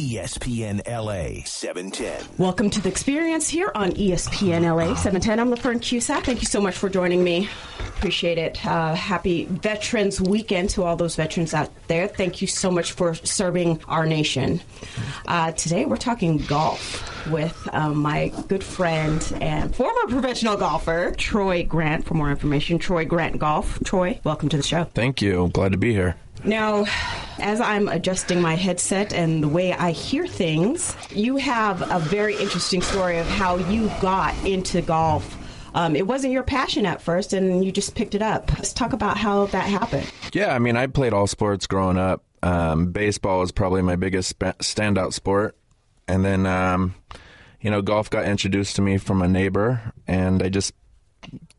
ESPN LA 710. Welcome to the experience here on ESPN LA 710. I'm LaFern Cusack. Thank you so much for joining me. Appreciate it. Uh, happy Veterans Weekend to all those veterans out there. Thank you so much for serving our nation. Uh, today we're talking golf with um, my good friend and former professional golfer, Troy Grant. For more information, Troy Grant Golf. Troy, welcome to the show. Thank you. Glad to be here. Now, as I'm adjusting my headset and the way I hear things, you have a very interesting story of how you got into golf. Um, it wasn't your passion at first, and you just picked it up. Let's talk about how that happened. Yeah, I mean, I played all sports growing up. Um, baseball was probably my biggest standout sport. And then, um, you know, golf got introduced to me from a neighbor, and I just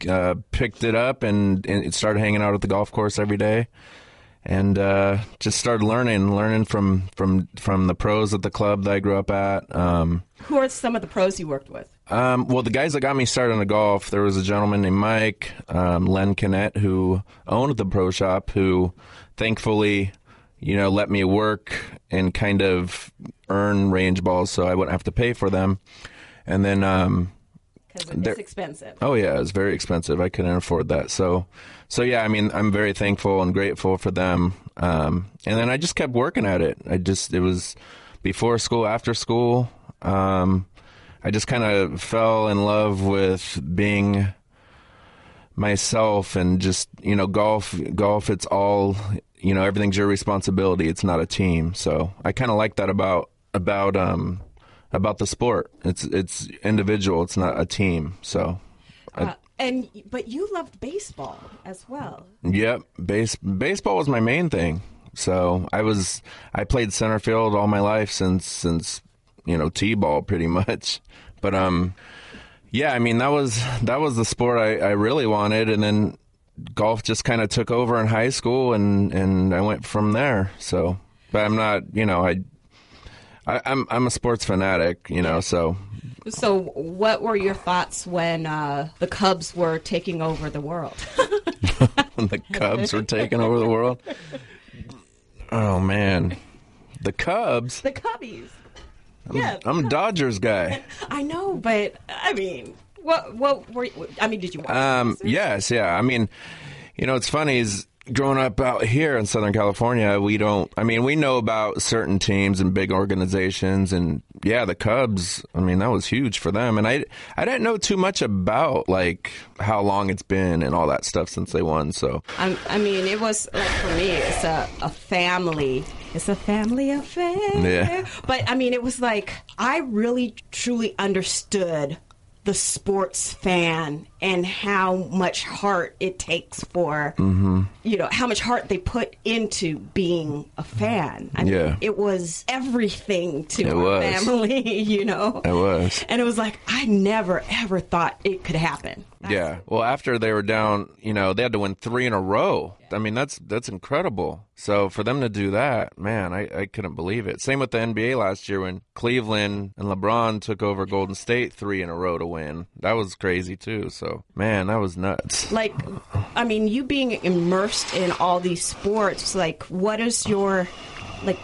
uh, picked it up and, and started hanging out at the golf course every day. And uh, just started learning, learning from, from from the pros at the club that I grew up at. Um, Who are some of the pros you worked with? Um, well, the guys that got me started in the golf, there was a gentleman named Mike, um, Len Kinnett, who owned the pro shop, who thankfully, you know, let me work and kind of earn range balls so I wouldn't have to pay for them. And then, um, Because it's expensive. oh yeah, it was very expensive. I couldn't afford that. So, so yeah, I mean, I'm very thankful and grateful for them. Um, and then I just kept working at it. I just, it was before school, after school. Um, I just kind of fell in love with being myself and just, you know, golf, golf, it's all, you know, everything's your responsibility. It's not a team. So I kind of like that about, about, um, about the sport. It's, it's individual. It's not a team. So Uh, and but you loved baseball as well. Yep, base baseball was my main thing. So I was I played center field all my life since since you know t-ball pretty much. But um, yeah, I mean that was that was the sport I, I really wanted, and then golf just kind of took over in high school, and and I went from there. So, but I'm not you know I. I, I'm I'm a sports fanatic, you know. So So, what were your thoughts when uh, the Cubs were taking over the world? when the Cubs were taking over the world, oh man, the Cubs. the Cubbies. yeah, I'm a Dodgers guy. I know, but I mean, what what were you, I mean? Did you watch? Um, yes, yeah. I mean, you know, it's funny is growing up out here in Southern California, we don't. I mean, we know about certain teams and big organizations, and yeah, the Cubs. I mean, that was huge for them, and I I didn't know too much about like how long it's been and all that stuff since they won. So I'm, I mean, it was like for me, it's a, a family. It's a family affair. Yeah. But I mean, it was like I really truly understood the sports fan and how much heart it takes for Mm-hmm. you know how much heart they put into being a fan. I mean, Yeah. it was everything to It our was. family. You know, it was. and it was like I never ever thought it could happen. Yeah. Well, after they were down, you know, they had to win three in a row. I mean, that's that's incredible. So for them to do that, man, I, I couldn't believe it. Same with the NBA last year when Cleveland and LeBron took over Golden State three in a row to win. That was crazy too. So man, that was nuts. like i mean you being immersed in all these sports like what is your like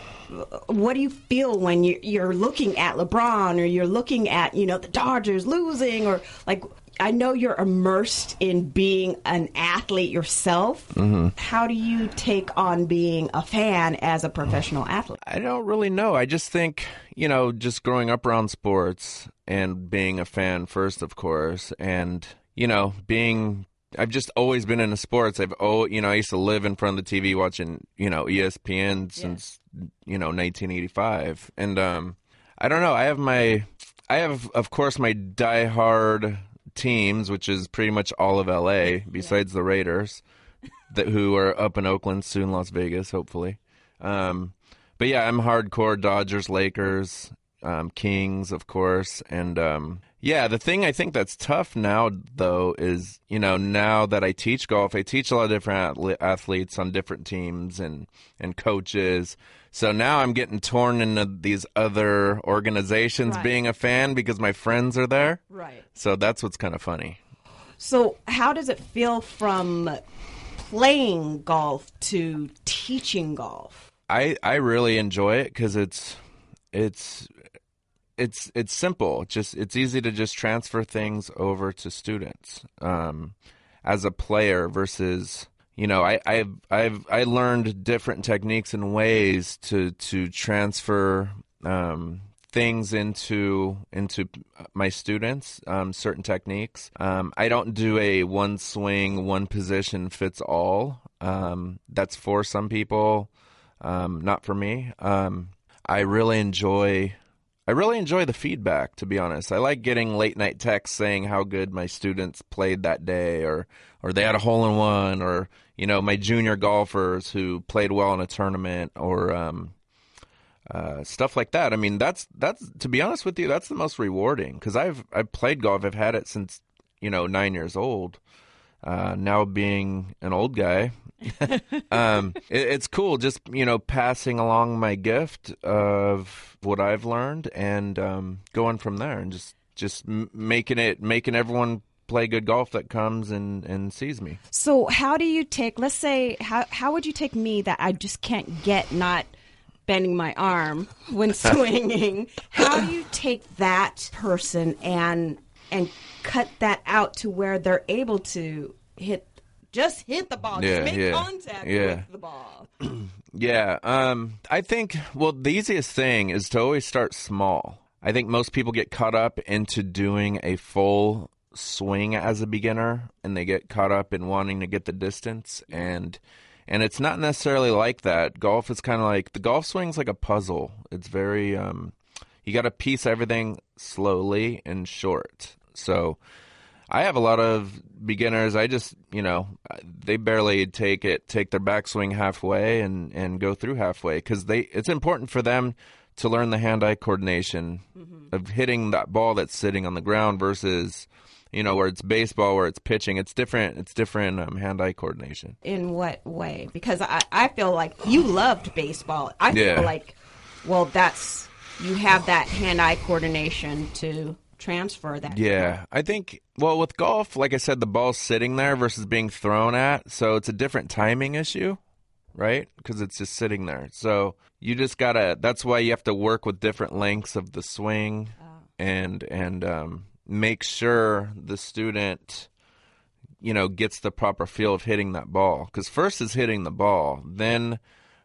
what do you feel when you, you're looking at lebron or you're looking at you know the dodgers losing or like i know you're immersed in being an athlete yourself mm-hmm. how do you take on being a fan as a professional athlete I don't really know. I just think, you know, just growing up around sports and being a fan first, of course, and, you know, being. I've just always been into sports. I've oh, you know, I used to live in front of the TV watching, you know, ESPN since, you know, 1985. And um I don't know, I have my I have of course my diehard teams, which is pretty much all of LA besides the Raiders that who are up in Oakland, soon Las Vegas, hopefully. Um but yeah, I'm hardcore Dodgers, Lakers, um, Kings, of course, and um, yeah. The thing I think that's tough now, though, is you know now that I teach golf, I teach a lot of different athletes on different teams and and coaches. So now I'm getting torn into these other organizations Right. being a fan because my friends are there. right So that's what's kind of funny. So, how does it feel from playing golf to teaching golf? I I really enjoy it because it's it's it's it's simple. Just it's easy to just transfer things over to students um, as a player versus you know I I've I've I learned different techniques and ways to to transfer um, things into into my students um, certain techniques. Um, i don't do a one swing one position fits all. Um, that's for some people um, not for me. I really enjoy i really enjoy the feedback to be honest i like getting late night texts saying how good my students played that day or or they had a hole in one or you know my junior golfers who played well in a tournament or um, uh, stuff like that. I mean, that's that's to be honest with you, that's the most rewarding because I've I've played golf. I've had it since you know nine years old. Uh, now being an old guy, um, it, it's cool just you know passing along my gift of what I've learned and um, going from there and just just making it making everyone play good golf that comes and, and sees me. So how do you take let's say how how would you take me that I just can't get not bending my arm when swinging. How do you take that person and and cut that out to where they're able to hit just hit the ball, yeah, just make yeah, contact yeah. with the ball. yeah, um, I think well the easiest thing is to always start small. I think most people get caught up into doing a full swing as a beginner and they get caught up in wanting to get the distance and and it's not necessarily like that. Golf is kind of like the golf swing's like a puzzle. It's very um, you got to piece everything slowly and short. So I have a lot of beginners. I just you know they barely take it, take their backswing halfway and and go through halfway because they it's important for them to learn the hand eye coordination mm-hmm. of hitting that ball that's sitting on the ground versus you know, where it's baseball, where it's pitching. It's different. It's different um, hand-eye coordination. In what way? Because I, I feel like you loved baseball. I yeah. feel like, well, that's you have that hand-eye coordination to transfer that. Yeah, I think. Well, with golf, like I said, the ball's sitting there versus being thrown at, so it's a different timing issue, right? Because it's just sitting there. So you just gotta. That's why you have to work with different lengths of the swing, oh. and and um, make sure the student you know gets the proper feel of hitting that ball because first is hitting the ball then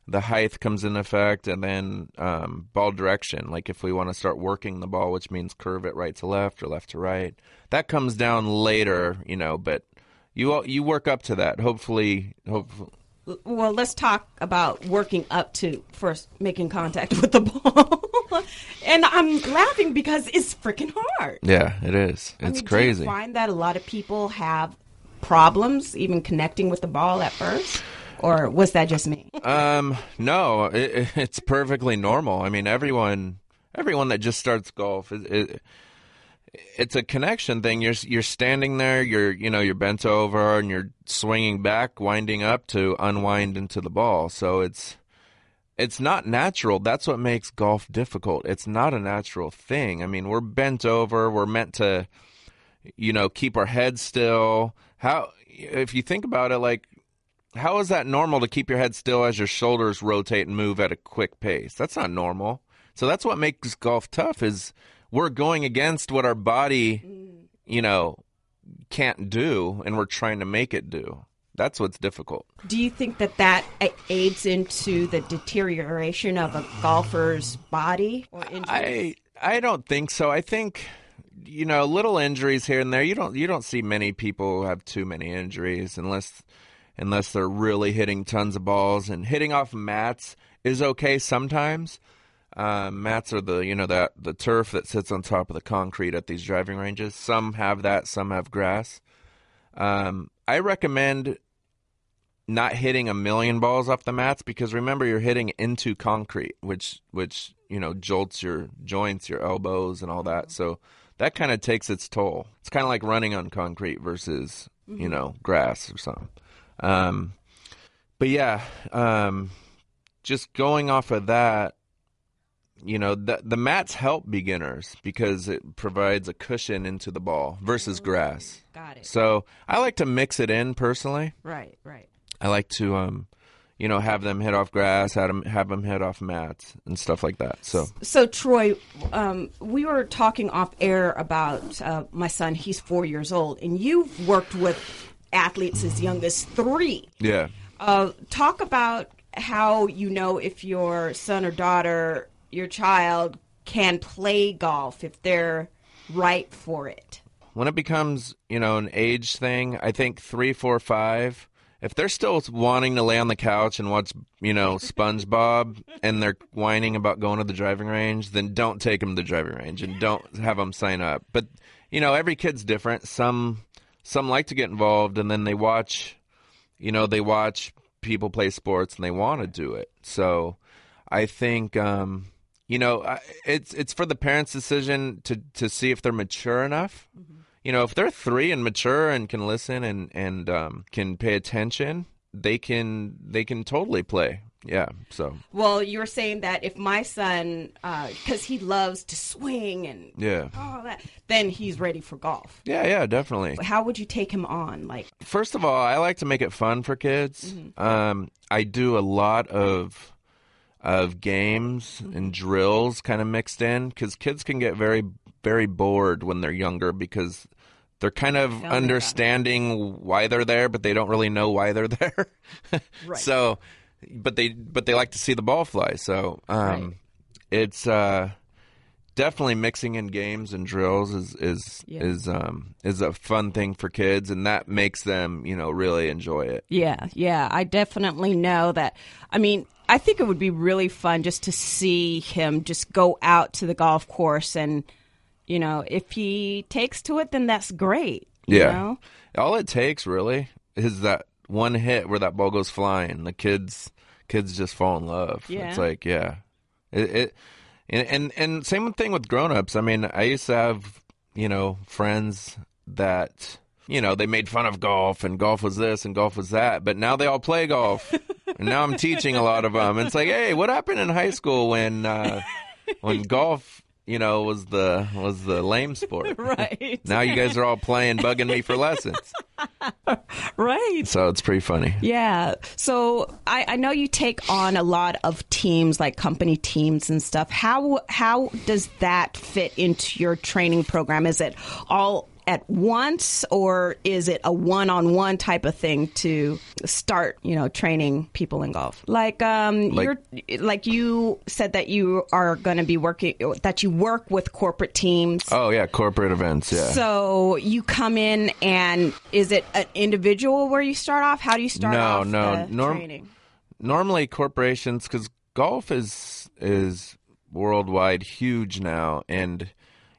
the height comes in effect and then um, ball direction like if we want to start working the ball which means curve it right to left or left to right that comes down later you know but you you work up to that hopefully hopefully well let's talk about working up to first making contact with the ball and I'm laughing because it's freaking hard. Yeah, it is. It's I mean, crazy. Find that a lot of people have problems even connecting with the ball at first? Or was that just me? Um, no, it, it's perfectly normal. I mean, everyone, everyone that just starts golf, it, it, it's a connection thing. You're you're standing there, you're you know you're bent over, and you're swinging back, winding up to unwind into the ball. So it's it's not natural. That's what makes golf difficult. It's not a natural thing. I mean, we're bent over. We're meant to, you know, keep our head still. How, if you think about it, like, how is that normal to keep your head still as your shoulders rotate and move at a quick pace? That's not normal. So that's what makes golf tough is we're going against what our body, you know, can't do and we're trying to make it do. That's what's difficult. Do you think that that aids into the deterioration of a golfer's body or injuries? I I don't think so. I think you know little injuries here and there. You don't you don't see many people who have too many injuries unless unless they're really hitting tons of balls and hitting off mats is okay sometimes. Uh, mats are the you know that the turf that sits on top of the concrete at these driving ranges. Some have that, some have grass. Um, I recommend not hitting a million balls off the mats because remember you're hitting into concrete, which which you know jolts your joints, your elbows, and all that. So that kind of takes its toll. It's kind of like running on concrete versus mm-hmm. you know grass or something. Um, but yeah, um, just going off of that, you know, the the mats help beginners because it provides a cushion into the ball versus grass. Got it. So I like to mix it in personally. Right, right. I like to, um, you know, have them hit off grass, have them have them hit off mats and stuff like that. So So, Troy, um, we were talking off air about uh, my son. He's four years old, and you've worked with athletes as young as three. yeah. Uh, talk about how you know if your son or daughter, your child, can play golf if they're right for it. when it becomes you know an age thing i think three four five if they're still wanting to lay on the couch and watch you know spongebob and they're whining about going to the driving range then don't take them to the driving range and don't have them sign up but you know every kid's different some some like to get involved and then they watch you know they watch people play sports and they want to do it. So i think um you know it's it's for the parents decision to to see if they're mature enough. You know, if they're three and mature and can listen and and um, can pay attention, they can they can totally play. Yeah. So Well, you were saying that if my son, uh, because he loves to swing and yeah, all that, then he's ready for golf. yeah, yeah, definitely. How would you take him on? Like, First of all, I like to make it fun for kids. Mm-hmm. Um, I do a lot of of games mm-hmm. and drills kind of mixed in because kids can get very very bored when they're younger because they're kind of understanding why they're there, but they don't really know why they're there. Right. So, but they but they like to see the ball fly. So, um, Right. it's uh, definitely mixing in games and drills is is Yeah. is um is a fun thing for kids, and that makes them you know really enjoy it. yeah, yeah, I definitely know that. I mean, I think it would be really fun just to see him just go out to the golf course and, you know, if he takes to it, then that's great. you Yeah. know? All it takes really is that one hit where that ball goes flying. The kids kids just fall in love. Yeah. It's like yeah, it, it and, and and same thing with grown-ups. I mean, I used to have you know friends that you know they made fun of golf and golf was this and golf was that, but now they all play golf. and now I'm teaching a lot of them. It's like, hey, what happened in high school when uh, when golf you know was the was the lame sport? Right. Now you guys are all playing, bugging me for lessons. right. So it's pretty funny. Yeah. So I, I know you take on a lot of teams, like company teams and stuff. How how does that fit into your training program? Is it all at once, or is it a one-on-one type of thing to start, you know, training people in golf? Like, um, Like- you're like you said that you are going to be working that you work with corporate teams. Oh yeah, corporate events. Yeah. So you come in and is it an individual where you start off? How do you start No, off no, norm- training? Normally corporations, because golf is is worldwide huge now, and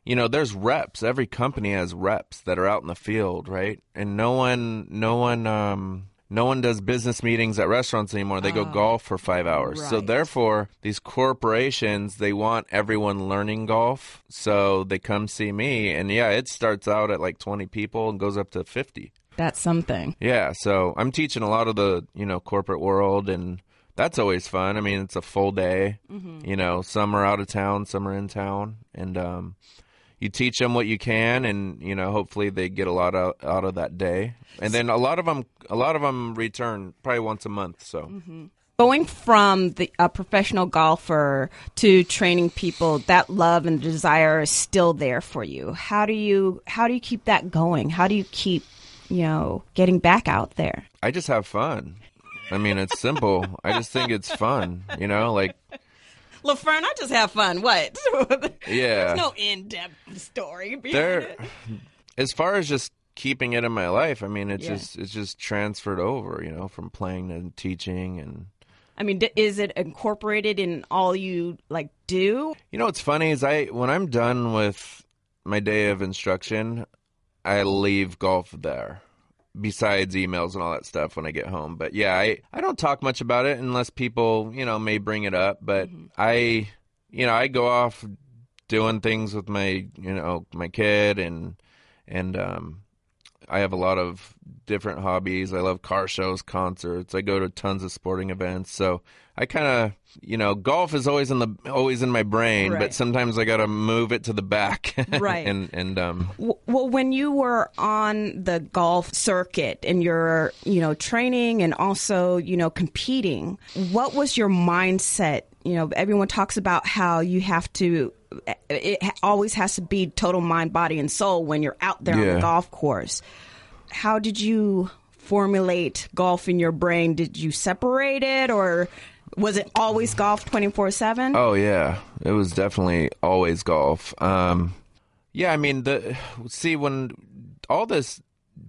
you know there's reps. Every company has reps that are out in the field, right? And no one, no one, um, no one does business meetings at restaurants anymore. They go golf for five hours. So therefore, these corporations they want everyone learning golf, so they come see me, and yeah, it starts out at like 20 people and goes up to 50. That's something. Yeah, so I'm teaching a lot of the you know corporate world, and that's always fun. I mean, it's a full day. You know, some are out of town, some are in town, and um, you teach them what you can, and you know, hopefully they get a lot out, out of that day. And then a lot of them, a lot of them return probably once a month. So mm-hmm. Going from the a professional golfer to training people, that love and desire is still there for you. How do you how do you keep that going? How do you keep you know getting back out there? I just have fun. I mean, it's simple. I just think it's fun. You know, like LaFern, I just have fun. What? Yeah. There's no in depth story. behind there it. as far as just keeping it in my life i mean it's Yeah. just it's just transferred over you know from playing to teaching and I mean, d- is it incorporated in all you like do? you know what's funny is i when i'm done with my day of instruction i leave golf there besides emails and all that stuff when i get home but yeah i i don't talk much about it unless people you know may bring it up but i you know i go off doing things with my you know my kid and and um I have a lot of different hobbies. I love car shows, concerts. I go to tons of sporting events. So I kind of, you know, golf is always in the always in my brain, Right. but sometimes I got to move it to the back. Right. and and um Well, when you were on the golf circuit and you're, you know, training and also, you know, competing, what was your mindset? You know, everyone talks about how you have to, it always has to be total mind, body, and soul when you're out there on the golf course. How did you formulate golf in your brain? Did you separate it or was it always golf 24 7? Oh yeah, it was definitely always golf. Um, yeah, I mean the see when all this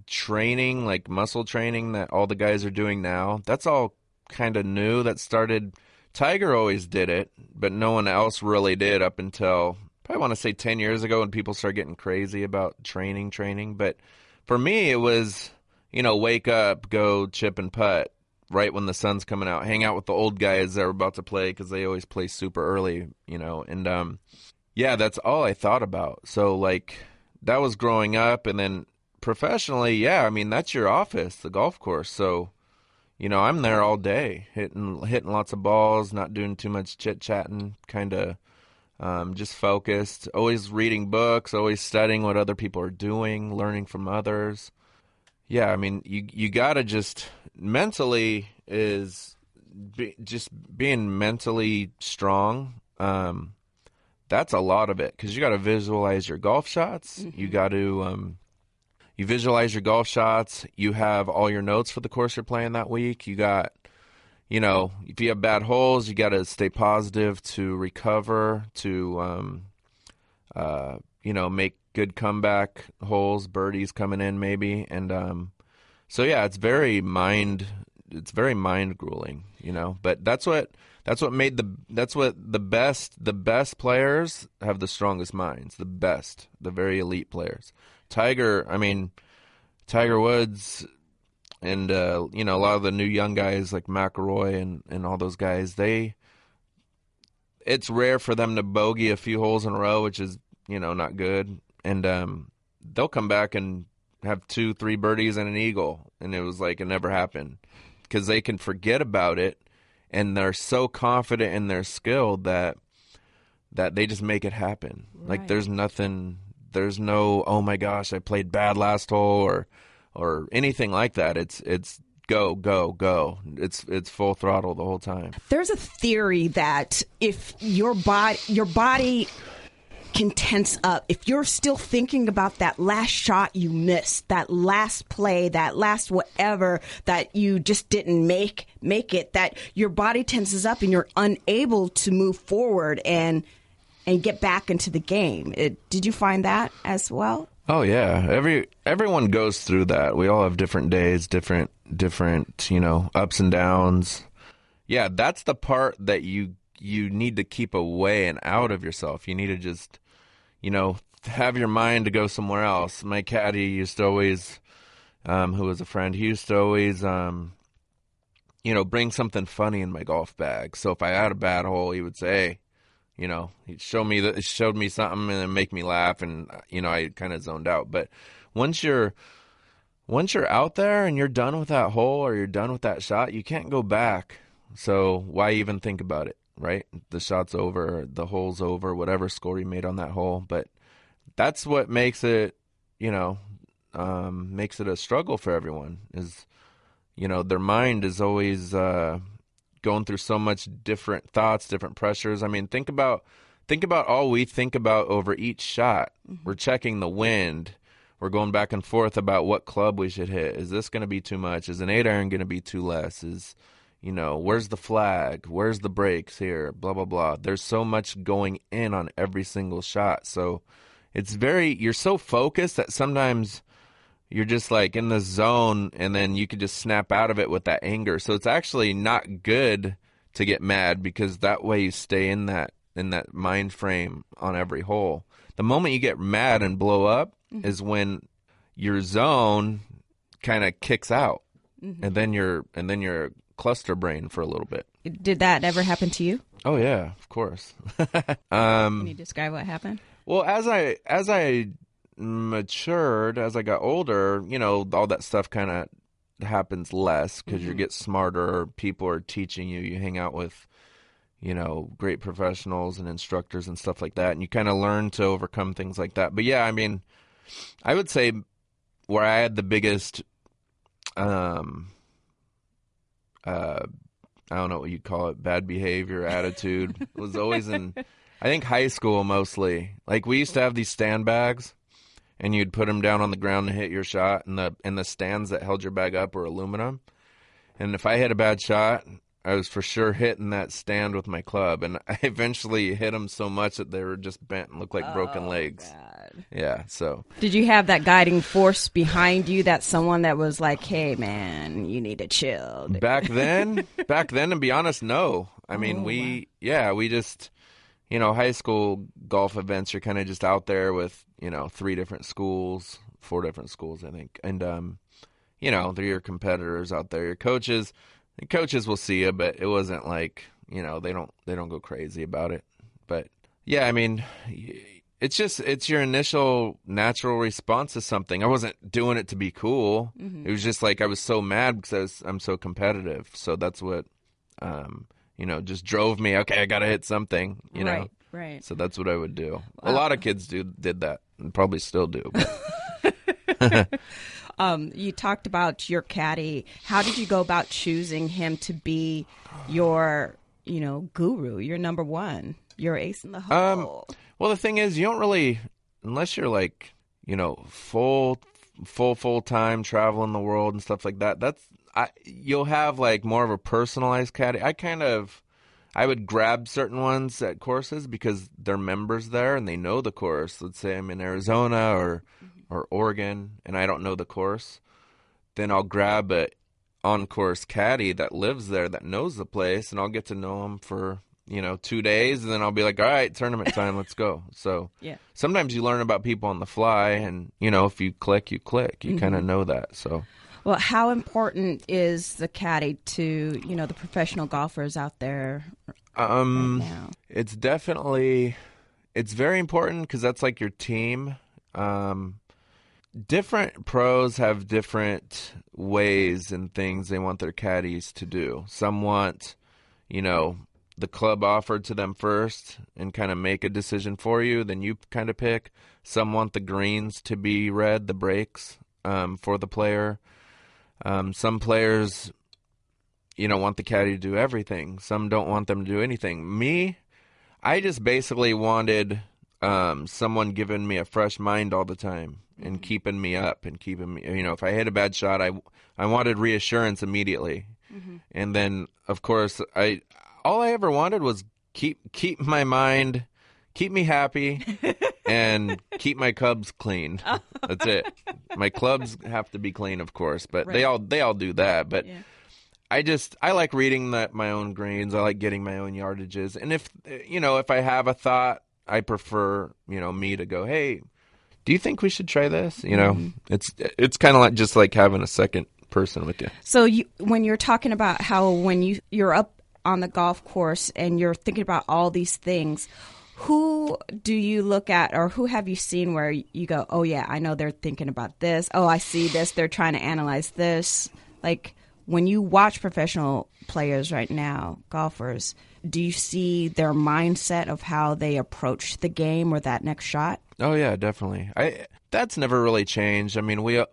training, like muscle training, that all the guys are doing now, that's all kind of new. That started. Tiger always did it, but no one else really did up until probably want to say ten years ago when people started getting crazy about training, training. But for me, it was you know wake up, go chip and putt right when the sun's coming out, hang out with the old guys that are about to play because they always play super early, you know. And um, yeah, that's all I thought about. So like that was growing up, and then professionally, yeah, I mean that's your office, the golf course. So you know, I'm there all day, hitting hitting lots of balls, not doing too much chit chatting, kind of um, just focused. Always reading books, always studying what other people are doing, learning from others. Yeah, I mean, you you gotta just mentally is be, just being mentally strong. Um, that's a lot of it because you got to visualize your golf shots. You got to um, you visualize your golf shots. You have all your notes for the course you're playing that week. You got, you know, if you have bad holes, you got to stay positive to recover, to, um, uh, you know, make good comeback holes, birdies coming in maybe, and um, so yeah, it's very mind, it's very mind grueling, you know. But that's what that's what made the that's what the best the best players have the strongest minds, the best, the very elite players. Tiger, I mean, Tiger Woods, and uh, you know a lot of the new young guys like McIlroy and and all those guys. They, it's rare for them to bogey a few holes in a row, which is you know not good, and um, they'll come back and have two, three birdies and an eagle, and it was like it never happened because they can forget about it, and they're so confident in their skill that that they just make it happen. Like there's nothing there's no oh my gosh, I played bad last hole or or anything like that. It's it's go, go, go. It's it's full throttle the whole time. There's a theory that if your body your body can tense up if you're still thinking about that last shot you missed, that last play, that last whatever that you just didn't make make it, that your body tenses up and you're unable to move forward and and get back into the game. It, did you find that as well? Oh yeah, every everyone goes through that. We all have different days, different different, you know, ups and downs. Yeah, that's the part that you you need to keep away and out of yourself. You need to just, you know, have your mind to go somewhere else. My caddy used to always um who was a friend, he used to always um you know, bring something funny in my golf bag. So if I had a bad hole, he would say, "Hey, you know, he showed me that showed me something and make me laugh, and you know, I kind of zoned out. But once you're once you're out there and you're done with that hole or you're done with that shot, you can't go back. So why even think about it, right? The shot's over, the hole's over, whatever score you made on that hole. But that's what makes it, you know, um, makes it a struggle for everyone. Is you know their mind is always uh, going through so much different thoughts, different pressures. I mean, think about think about all we think about over each shot. We're checking the wind. We're going back and forth about what club we should hit. Is this going to be too much? Is an eight iron going to be too less? Is you know, where's the flag? Where's the breaks here? Blah blah blah. There's so much going in on every single shot. So it's very you're so focused that sometimes you're just like in the zone and then you could just snap out of it with that anger. So it's actually not good to get mad because that way you stay in that in that mind frame on every hole. The moment you get mad and blow up mm-hmm. is when your zone kind of kicks out. Mm-hmm. And then you're and then you're cluster brain for a little bit. Did that ever happen to you? Oh yeah, of course. um Can you describe what happened? well, as I as I matured, as I got older, you know, all that stuff kind of happens less because you get smarter. People are teaching you. You hang out with, you know, great professionals and instructors and stuff like that, and you kind of learn to overcome things like that. But yeah, I mean, I would say where I had the biggest, um, uh, I don't know what you'd call it, bad behavior, attitude was always in, I think high school mostly. Like we used to have these stand bags, and you'd put them down on the ground to hit your shot, and the and the stands that held your bag up were aluminum. And if I hit a bad shot, I was for sure hitting that stand with my club, and I eventually hit them so much that they were just bent and looked like broken legs. Yeah, so Did you have that guiding force behind you? That someone that was like, "Hey, man, you need to chill." back then, back then, to be honest, no. I mean, we, yeah, we just, you know, high school golf events. You're kind of just out there with, you know, three different schools, four different schools, I think, and um, you know, they're your competitors out there. Your coaches, the coaches will see you, but it wasn't like, you know, they don't they don't go crazy about it. But yeah, I mean, it's just it's your initial natural response to something. I wasn't doing it to be cool. It was just like I was so mad because I was, I'm so competitive. So that's what, um, you know, just drove me. Okay, I got to hit something. You know. right, right. So that's what I would do. A lot of kids do did that and probably still do. Um, you talked about your caddy. How did you go about choosing him to be your, you know, guru, your number one, your ace in the hole? well, the thing is, you don't really unless you're like, you know, full full full time traveling the world and stuff like that. That's I you'll have like more of a personalized caddy. I kind of I would grab certain ones at courses because they're members there and they know the course. Let's say I'm in Arizona or or Oregon and I don't know the course, then I'll grab a on course caddy that lives there that knows the place and I'll get to know him for you know two days and then I'll be like, all right, tournament time, let's go. So Yeah. sometimes you learn about people on the fly and you know if you click, you click. You kind of know that. So Well, how important is the caddy to, you know, the professional golfers out there um. right now? It's definitely it's very important because that's like your team. Um, different pros have different ways and things they want their caddies to do. Some want, you know, the club offered to them first and kind of make a decision for you, then you kind of pick. Some want the greens to be read, the breaks um, for the player. Um, some players you know want the caddy to do everything some don't want them to do anything me i just basically wanted um someone giving me a fresh mind all the time and keeping me up and keeping me you know if i hit a bad shot i i wanted reassurance immediately. And then of course i all i ever wanted was keep keep my mind keep me happy and keep my cubs clean. That's it. My clubs have to be clean of course but they all they all do that. But Yeah. I just I like reading that my own greens. I like getting my own yardages. And if you know, if I have a thought, I prefer, you know, me to go, "Hey, do you think we should try this?" You know, mm-hmm. it's it's kind of like just like having a second person with you. So you, when you're talking about how when you you're up on the golf course and you're thinking about all these things, who do you look at or who have you seen where you go, "Oh yeah, I know they're thinking about this. Oh, I see this. They're trying to analyze this." Like when you watch professional players right now, golfers, do you see their mindset of how they approach the game or that next shot? Oh yeah, definitely. I that's never really changed. I mean, we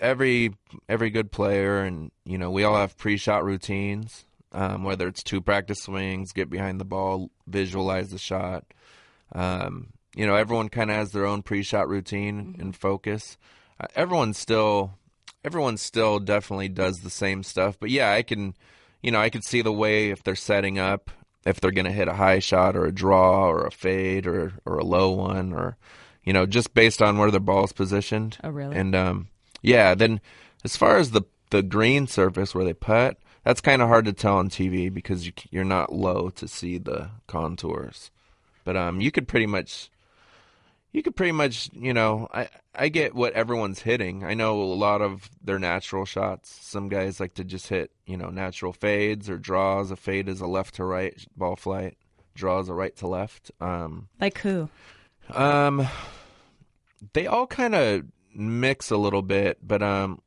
every every good player, and you know, we all have pre-shot routines. Um, whether it's two practice swings, get behind the ball, visualize the shot. Um, you know, everyone kind of has their own pre-shot routine and focus. Uh, everyone still, everyone still definitely does the same stuff. But yeah, I can, you know, I could see the way if they're setting up, if they're going to hit a high shot or a draw or a fade or or a low one or, you know, just based on where the ball's positioned. Oh, really? And um, yeah, then as far as the the green surface where they putt, that's kind of hard to tell on TV because you, you're not low to see the contours. But um, you could pretty much, you could pretty much, you know, I I get what everyone's hitting. I know a lot of their natural shots. Some guys like to just hit, you know, natural fades or draws. A fade is a left to right ball flight. Draws a right to left. Um, Like who? um, they all kind of mix a little bit, but um,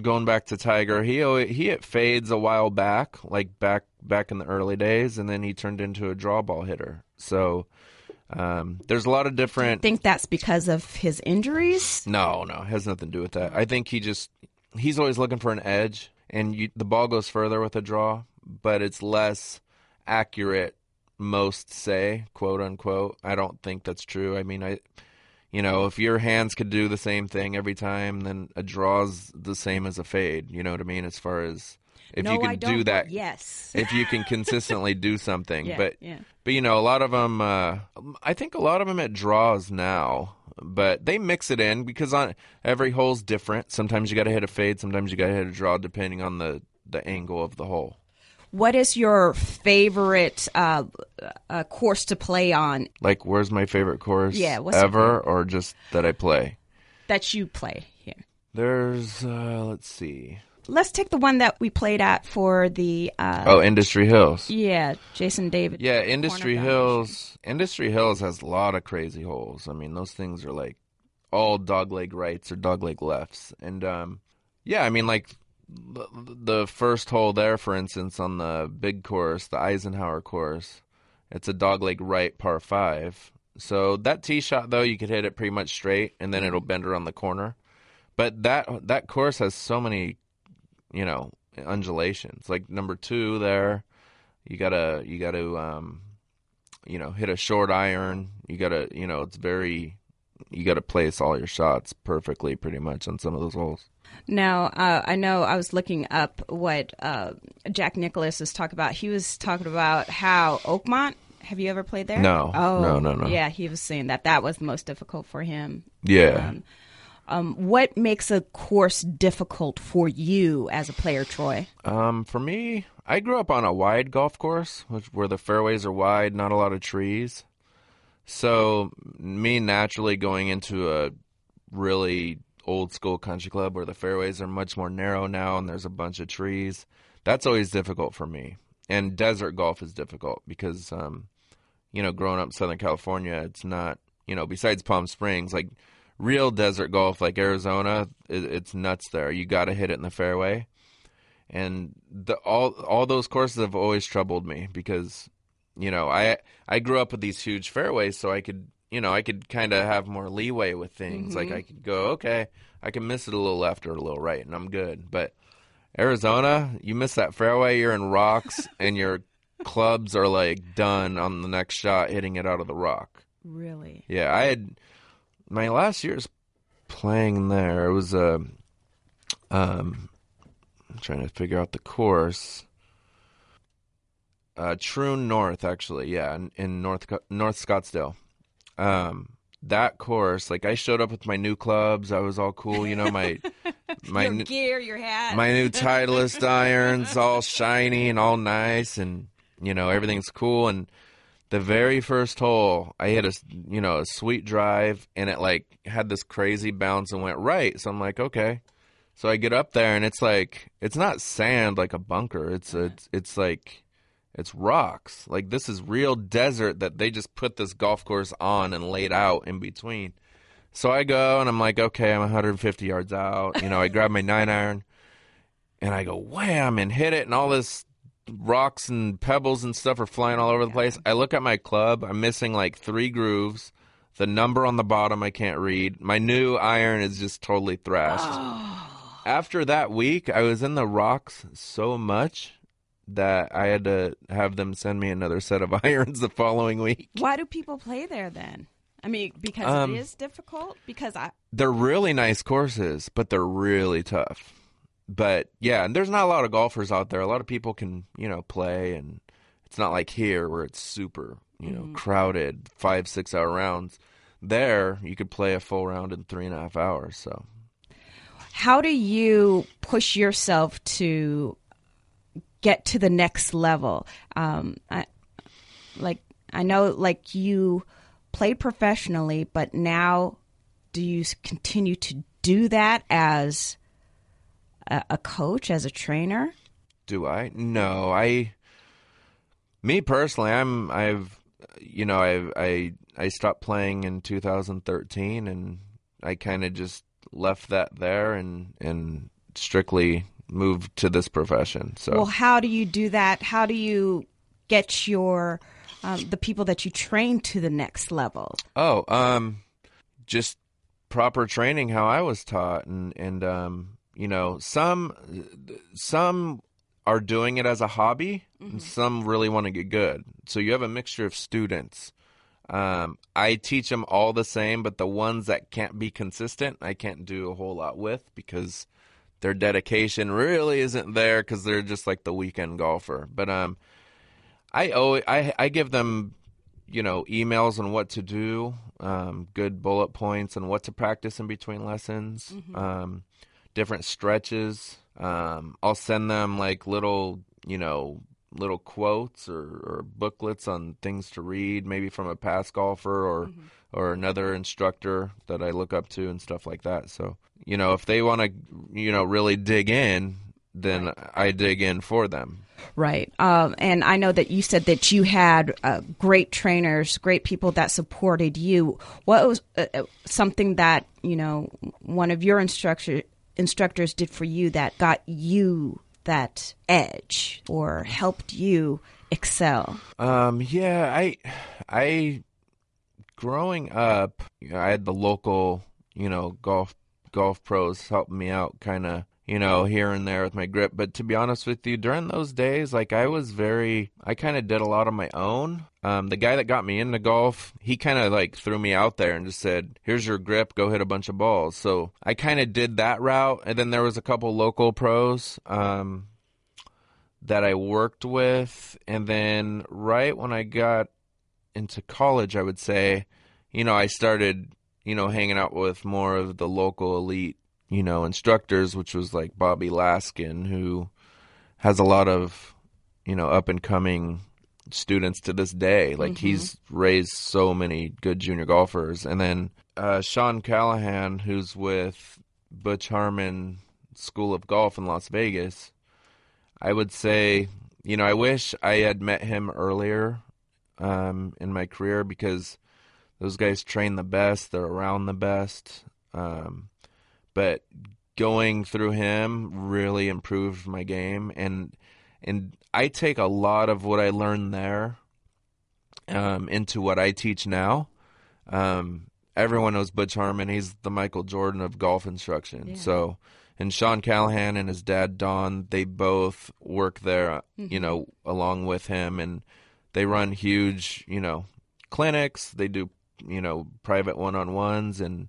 going back to Tiger, he he hit fades a while back, like back back in the early days, and then he turned into a draw ball hitter. So um, there's a lot of different. I think that's because of his injuries. No, no, it has nothing to do with that. I think he just he's always looking for an edge, and you, the ball goes further with a draw, but it's less accurate. Most say, quote unquote. I don't think that's true. I mean, I, you know, if your hands could do the same thing every time, then a draw's the same as a fade. You know what I mean? As far as if no, you can do that, Yes. if you can consistently do something. Yeah, but yeah. but you know, a lot of them. Uh, I think a lot of them at draws now, but they mix it in because on every hole's different. Sometimes you got to hit a fade. Sometimes you got to hit a draw, depending on the the angle of the hole. What is your favorite uh, uh, course to play on Like, where's my favorite course Yeah, ever, or just that I play? that you play here? There's, uh, let's see. Let's take the one that we played at for the uh, Oh, Industry Hills. yeah, Jason David. Yeah, Industry Hills. Industry Hills has a lot of crazy holes. I mean, those things are like all dogleg rights or dogleg lefts, and um, yeah, I mean, like the, the first hole there, for instance, on the big course, the Eisenhower course, it's a dogleg right par five. So that tee shot though, you could hit it pretty much straight, and then it'll bend around the corner. But that that course has so many, you know, undulations. Like number two there, you gotta you gotta um, you know hit a short iron. You gotta you know it's very you gotta place all your shots perfectly pretty much on some of those holes. Now, uh, I know I was looking up what uh, Jack Nicklaus is talking about. He was talking about how Oakmont. Have you ever played there? No. Oh, No, no, no. Yeah, he was saying that that was the most difficult for him. Yeah. Um, what makes a course difficult for you as a player, Troy? Um, for me, I grew up on a wide golf course, which where the fairways are wide, not a lot of trees. So me naturally going into a really old school country club where the fairways are much more narrow now and there's a bunch of trees, that's always difficult for me. And desert golf is difficult because, um, you know, growing up in Southern California, it's not, you know, besides Palm Springs, like real desert golf like Arizona, it, it's nuts there. You got to hit it in the fairway. And the all all those courses have always troubled me because you know I I grew up with these huge fairways so I could you know I could kind of have more leeway with things. Like mm-hmm. I could go okay I can miss it a little left or a little right and I'm good. But Arizona you miss that fairway you're in rocks and your clubs are like done on the next shot hitting it out of the rock. Really? yeah, I had my last year's playing there. It was a um, I'm trying to figure out the course. Uh, Troon North, actually, yeah, in, in North North Scottsdale. Um, that course, like I showed up with my new clubs. I was all cool, you know. My my your new- gear, your hat. my new Titleist irons, all shiny and all nice, and you know everything's cool. And the very first hole, I hit a you know a sweet drive, and it like had this crazy bounce and went right. So I'm like, okay. So I get up there, and it's like it's not sand like a bunker. It's it's it's like it's rocks. Like this is real desert that they just put this golf course on and laid out in between. So I go and I'm like, okay, I'm 150 yards out. You know, I grab my nine iron and I go wham and hit it, and all this rocks and pebbles and stuff are flying all over the place. I look at my club, I'm missing like three grooves. The number on the bottom I can't read. My new iron is just totally thrashed. After that week, I was in the rocks so much that I had to have them send me another set of irons the following week. Why do people play there then? I mean, because Um, it is difficult. Because I they're really nice courses, but they're really tough. But yeah, and there's not a lot of golfers out there. A lot of people can, you know, play, and it's not like here where it's super, you know, crowded, five, six hour rounds. There, you could play a full round in three and a half hours. So how do you push yourself to get to the next level? Um, I, like I know, like you played professionally, but now do you continue to do that as a, a coach, as a trainer? Do I? No, I. Me personally, I'm. I've. You know, I. I. I stopped playing in 2013, and I kind of just left that there and and strictly moved to this profession. So Well, how do you do that? How do you get your um, the people that you train to the next level? Oh, um, just proper training how I was taught, and and um, you know, some some are doing it as a hobby, and some really want to get good. So you have a mixture of students. Um, I teach them all the same, but the ones that can't be consistent, I can't do a whole lot with because their dedication really isn't there because they're just like the weekend golfer. But um, I always, I I give them, you know, emails on what to do, um, good bullet points on what to practice in between lessons, um, different stretches. Um, I'll send them like little, you know, little quotes or, or booklets on things to read, maybe from a past golfer or or another instructor that I look up to and stuff like that. So you know, if they want to, you know, really dig in, then I dig in for them. Right. Um, and I know that you said that you had uh, great trainers, great people that supported you. What was uh, uh, something that, you know, one of your instructor, instructors did for you that got you that edge or helped you excel? Um, yeah, I, I, growing up, you know, I had the local, you know, golf golf pros helping me out, kind of, you know, here and there with my grip. But to be honest with you, during those days, like I was very, I kind of did a lot on my own. Um, the guy that got me into golf, he kind of like threw me out there and just said, "Here's your grip, go hit a bunch of balls." So I kind of did that route, and then there was a couple local pros. Um, that I worked with. And then right when I got into college, I would say, you know, I started, you know, hanging out with more of the local elite, you know, instructors, which was like Bobby Laskin, who has a lot of, you know, up and coming students to this day. Like he's raised so many good junior golfers. And then uh, Sean Callahan, who's with Butch Harmon School of Golf in Las Vegas. I would say, you know, I wish I had met him earlier um, in my career because those guys train the best, they're around the best. Um, but going through him really improved my game, and and I take a lot of what I learned there um, into what I teach now. Um, everyone knows Butch Harmon; he's the Michael Jordan of golf instruction. So and Sean Callahan and his dad Don, they both work there, you know, along with him, and they run huge, you know, clinics. They do, you know, private one-on-ones, and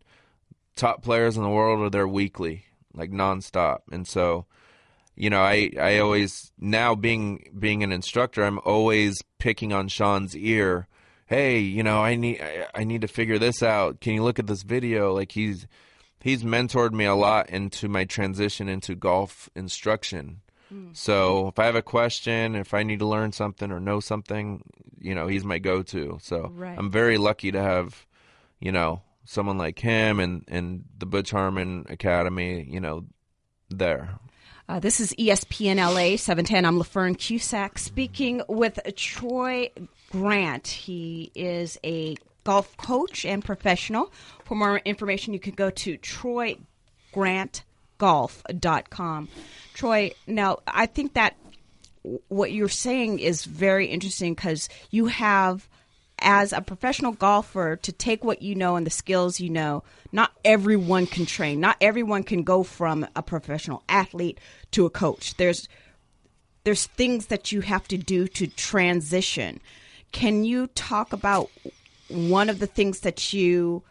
top players in the world are there weekly, like nonstop. And so, you know, I I always now being being an instructor, I'm always picking on Sean's ear. Hey, you know, I need I, I need to figure this out. Can you look at this video? Like he's he's mentored me a lot into my transition into golf instruction. Hmm. So if I have a question, if I need to learn something or know something, you know, he's my go-to. So Right. I'm very lucky to have, you know, someone like him and and the Butch Harmon Academy, you know, there. Uh, this is ESPN LA 710. I'm LaFern Cusack speaking with Troy Grant. He is a golf coach and professional. For more information, you can go to troygrantgolf.com. Troy, now I think that what you're saying is very interesting because you have as a professional golfer to take what you know and the skills you know not everyone can train not everyone can go from a professional athlete to a coach there's there's things that you have to do to transition can you talk about one of the things that you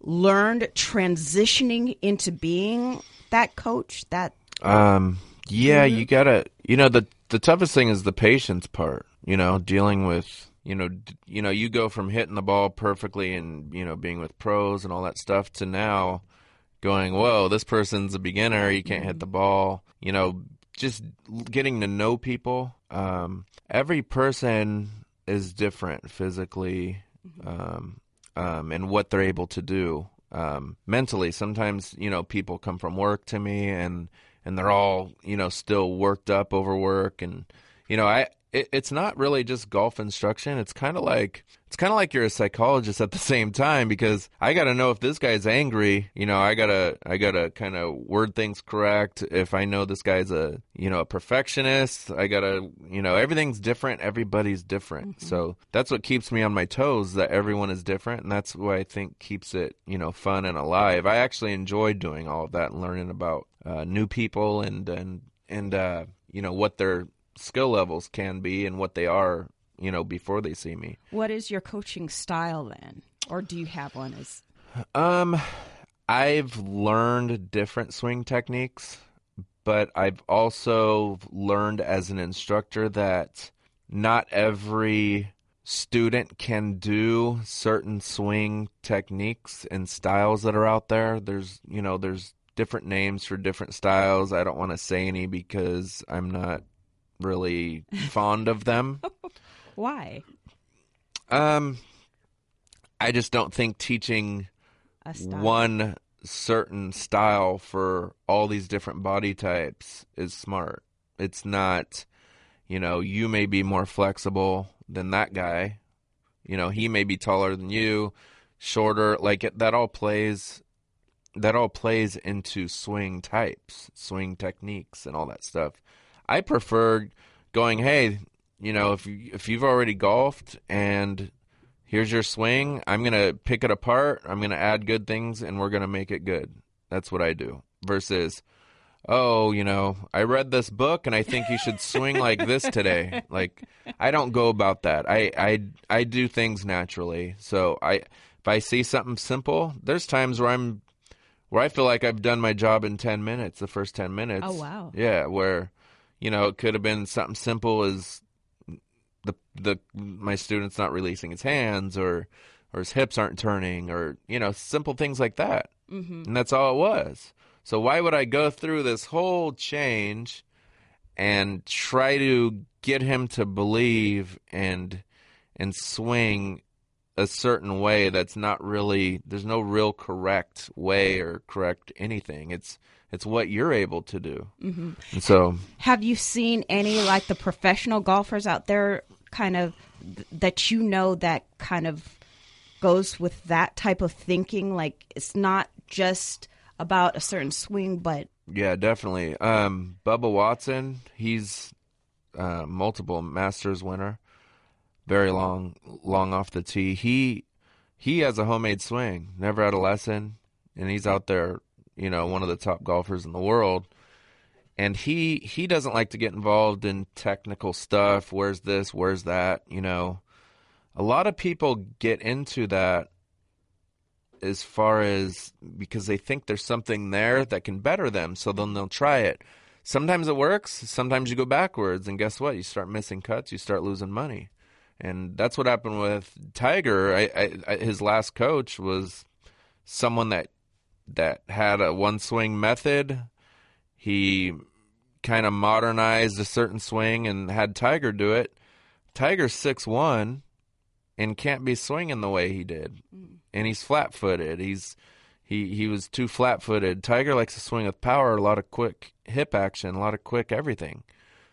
learned transitioning into being that coach that Um, yeah, you gotta. You know, the the toughest thing is the patience part. You know, dealing with you know you know you go from hitting the ball perfectly and you know being with pros and all that stuff to now going, whoa, this person's a beginner. You can't hit the ball. You know, just getting to know people. Um, every person is different physically, um, um, and what they're able to do um, mentally. Sometimes you know people come from work to me and and they're all you know still worked up over work and you know I it, it's not really just golf instruction. It's kind of like it's kind of like you're a psychologist at the same time because I got to know if this guy's angry. You know, I gotta I gotta kind of word things correct. If I know this guy's a you know a perfectionist, I gotta you know everything's different. Everybody's different, mm-hmm. so that's what keeps me on my toes. That everyone is different, and that's what I think keeps it you know fun and alive. I actually enjoy doing all of that and learning about uh, new people and and and uh, you know what their skill levels can be and what they are, you know, before they see me. What is your coaching style then? Or do you have one as Um I've learned different swing techniques, but I've also learned as an instructor that not every student can do certain swing techniques and styles that are out there. There's, you know, there's different names for different styles. I don't want to say any because I'm not really fond of them. Why? Um, I just don't think teaching one certain style for all these different body types is smart. It's not, you know, you may be more flexible than that guy. You know, he may be taller than you, shorter. Like it, that all plays. That all plays into swing types, swing techniques, and all that stuff. I prefer going, hey, you know, if you, if you've already golfed and here's your swing, I'm gonna pick it apart. I'm gonna add good things, and we're gonna make it good. That's what I do. Versus, oh, you know, I read this book and I think you should swing like this today. Like, I don't go about that. I I I do things naturally. So I if I see something simple, there's times where I'm where I feel like I've done my job in 10 minutes, the first 10 minutes. Oh, wow. Yeah, where, you know, it could have been something simple as the the my student's not releasing his hands or or his hips aren't turning or, you know, simple things like that. Mm-hmm. And that's all it was. So why would I go through this whole change and try to get him to believe and and swing a certain way that's not really there's no real correct way or correct anything it's it's what you're able to do mm-hmm. and so have you seen any like the professional golfers out there kind of that you know that kind of goes with that type of thinking like it's not just about a certain swing but yeah definitely um bubba watson he's uh multiple masters winner very long, long off the tee. He he has a homemade swing. Never had a lesson, and he's out there, you know, one of the top golfers in the world. And he he doesn't like to get involved in technical stuff. Where's this? Where's that? You know, a lot of people get into that as far as because they think there's something there that can better them, so then they'll try it. Sometimes it works. Sometimes you go backwards, and guess what? You start missing cuts. You start losing money and that's what happened with Tiger. I, I, his last coach was someone that that had a one swing method. He kind of modernized a certain swing and had Tiger do it. Tiger's six one and can't be swinging the way he did, mm. and he's flat footed. He's he he was too flat footed. Tiger likes to swing with power, a lot of quick hip action, a lot of quick everything.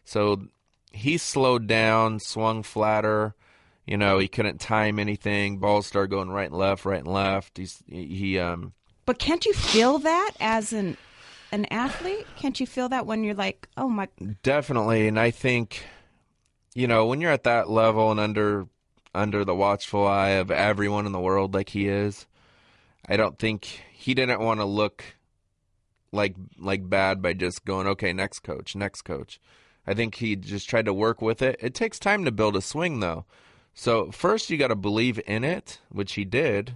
So he slowed down, swung flatter. You know, he couldn't time anything. Balls started going right and left, right and left. He's he um. But can't you feel that as an an athlete? Can't you feel that when you're like, oh my? Definitely, and I think, you know, when you're at that level and under under the watchful eye of everyone in the world like he is, I don't think he didn't want to look like like bad by just going, okay, next coach, next coach. I think he just tried to work with it. It takes time to build a swing, though. So first you got to believe in it, which he did,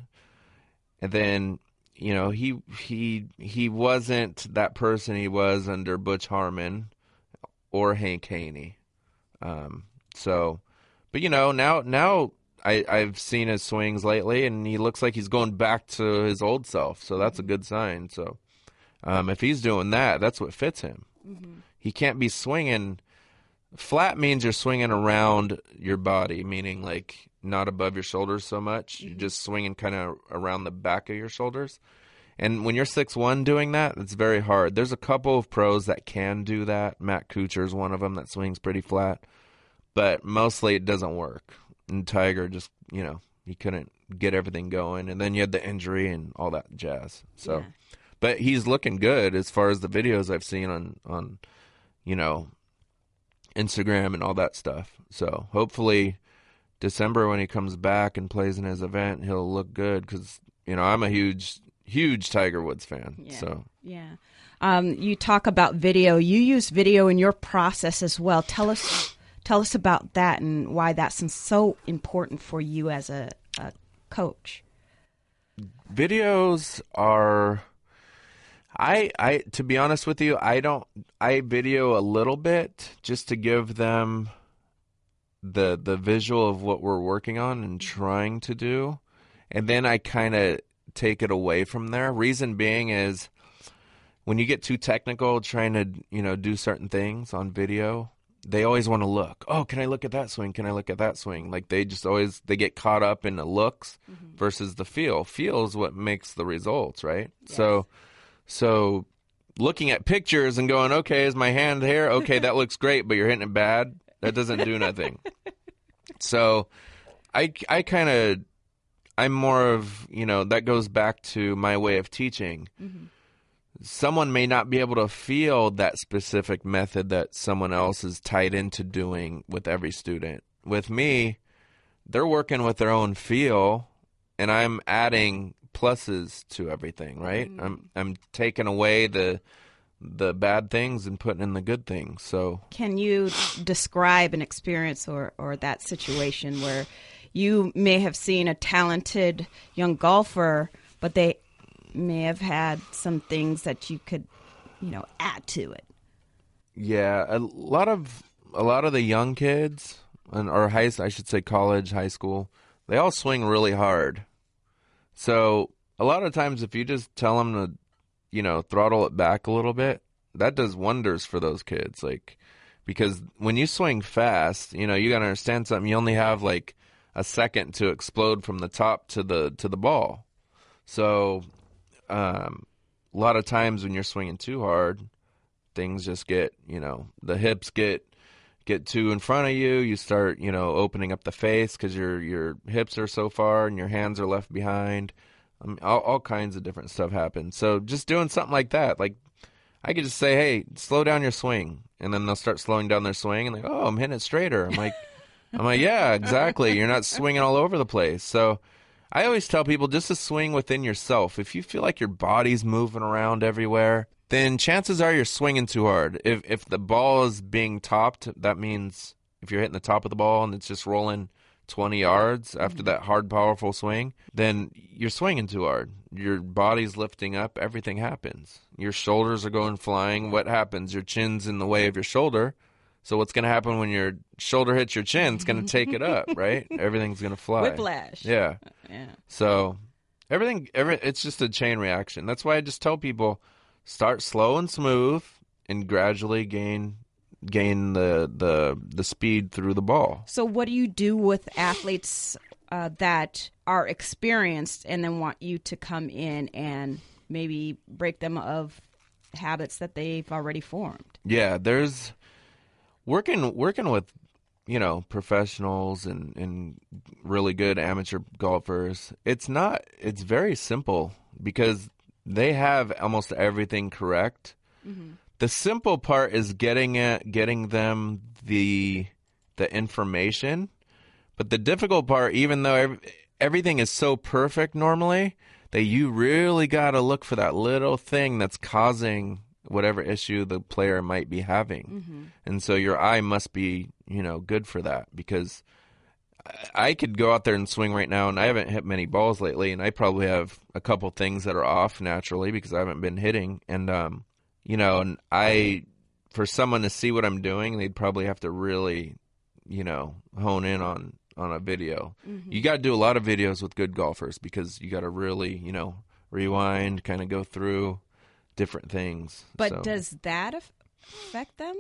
and then you know he he he wasn't that person he was under Butch Harmon or Hank Haney. Um, so, but you know now now I I've seen his swings lately, and he looks like he's going back to his old self. So that's a good sign. So um, if he's doing that, that's what fits him. Mm-hmm he can't be swinging. Flat means you're swinging around your body, meaning like not above your shoulders so much. Mm-hmm. You're just swinging kind of around the back of your shoulders. And when you're six one doing that, it's very hard. There's a couple of pros that can do that. Matt Kuchar is one of them that swings pretty flat. but mostly it doesn't work. And Tiger just, you know, he couldn't get everything going, and then you had the injury and all that jazz. So, Yeah. but he's looking good as far as the videos I've seen on on, you know, Instagram and all that stuff. So hopefully, December when he comes back and plays in his event, he'll look good because you know I'm a huge huge Tiger Woods fan. Yeah. So Yeah. Um, you talk about video. You use video in your process as well. Tell us, tell us about that and why that's so important for you as a, a coach. videos are I I to be honest with you, I don't I video a little bit just to give them the the visual of what we're working on and mm-hmm. trying to do. And then I kind of take it away from there. Reason being is when you get too technical trying to, you know, do certain things on video, they always want to look. Oh, can I look at that swing? Can I look at that swing? Like they just always they get caught up in the looks mm-hmm. versus the feel. Feel is what makes the results, right? So so looking at pictures and going, "Okay, is my hand here? Okay, that looks great, but you're hitting it bad." That doesn't do nothing. so I I kind of I'm more of, you know, that goes back to my way of teaching mm-hmm. someone may not be able to feel that specific method that someone else is tied into doing with every student. With me, they're working with their own feel and I'm adding pluses to everything, right? Mm-hmm. I'm I'm taking away the the bad things and putting in the good things. So Can you describe an experience or, or that situation where you may have seen a talented young golfer, but they may have had some things that you could, you know, add to it? Yeah, a lot of a lot of the young kids, and or high, I should say college, high school, they all swing really hard. So a lot of times, if you just tell them to, you know, throttle it back a little bit, that does wonders for those kids. Like, because when you swing fast, you know, you gotta understand something. You only have like a second to explode from the top to the to the ball. So, um, a lot of times when you're swinging too hard, things just get you know the hips get get too in front of you you start you know opening up the face because your your hips are so far and your hands are left behind um, all, all kinds of different stuff happens so just doing something like that like i could just say hey slow down your swing. And then they'll start slowing down their swing and like oh i'm hitting it straighter. I'm like i'm like yeah exactly. You're not swinging all over the place. So I always tell people just to swing within yourself. If you feel like your body's moving around everywhere, then chances are you're swinging too hard. If if the ball is being topped, that means if you're hitting the top of the ball and it's just rolling 20 yards after mm-hmm. that hard powerful swing, then you're swinging too hard. Your body's lifting up, everything happens. Your shoulders are going flying. What happens? Your chin's in the way of your shoulder. So what's going to happen when your shoulder hits your chin? It's going to take it up, right? Everything's going to fly. Whiplash. Yeah. Uh, yeah. So everything, every it's just a chain reaction. That's why I just tell people start slow and smooth, and gradually gain gain the the the speed through the ball. So, what do you do with athletes uh, that are experienced and then want you to come in and maybe break them of habits that they've already formed? Yeah, there's working working with you know professionals and and really good amateur golfers. It's not. It's very simple because they have almost everything correct. The simple part is getting it, getting them the the information. But the difficult part, even though ev- everything is so perfect normally, that you really got to look for that little thing that's causing whatever issue the player might be having. And so your eye must be, you know, good for that because I- I could go out there and swing right now, and I haven't hit many balls lately, and I probably have a couple things that are off naturally because I haven't been hitting. And, um, you know, and I, for someone to see what I'm doing, they'd probably have to really, you know, hone in on on a video. You got to do a lot of videos with good golfers because you got to really, you know, rewind, kind of go through different things. But So, does that affect them,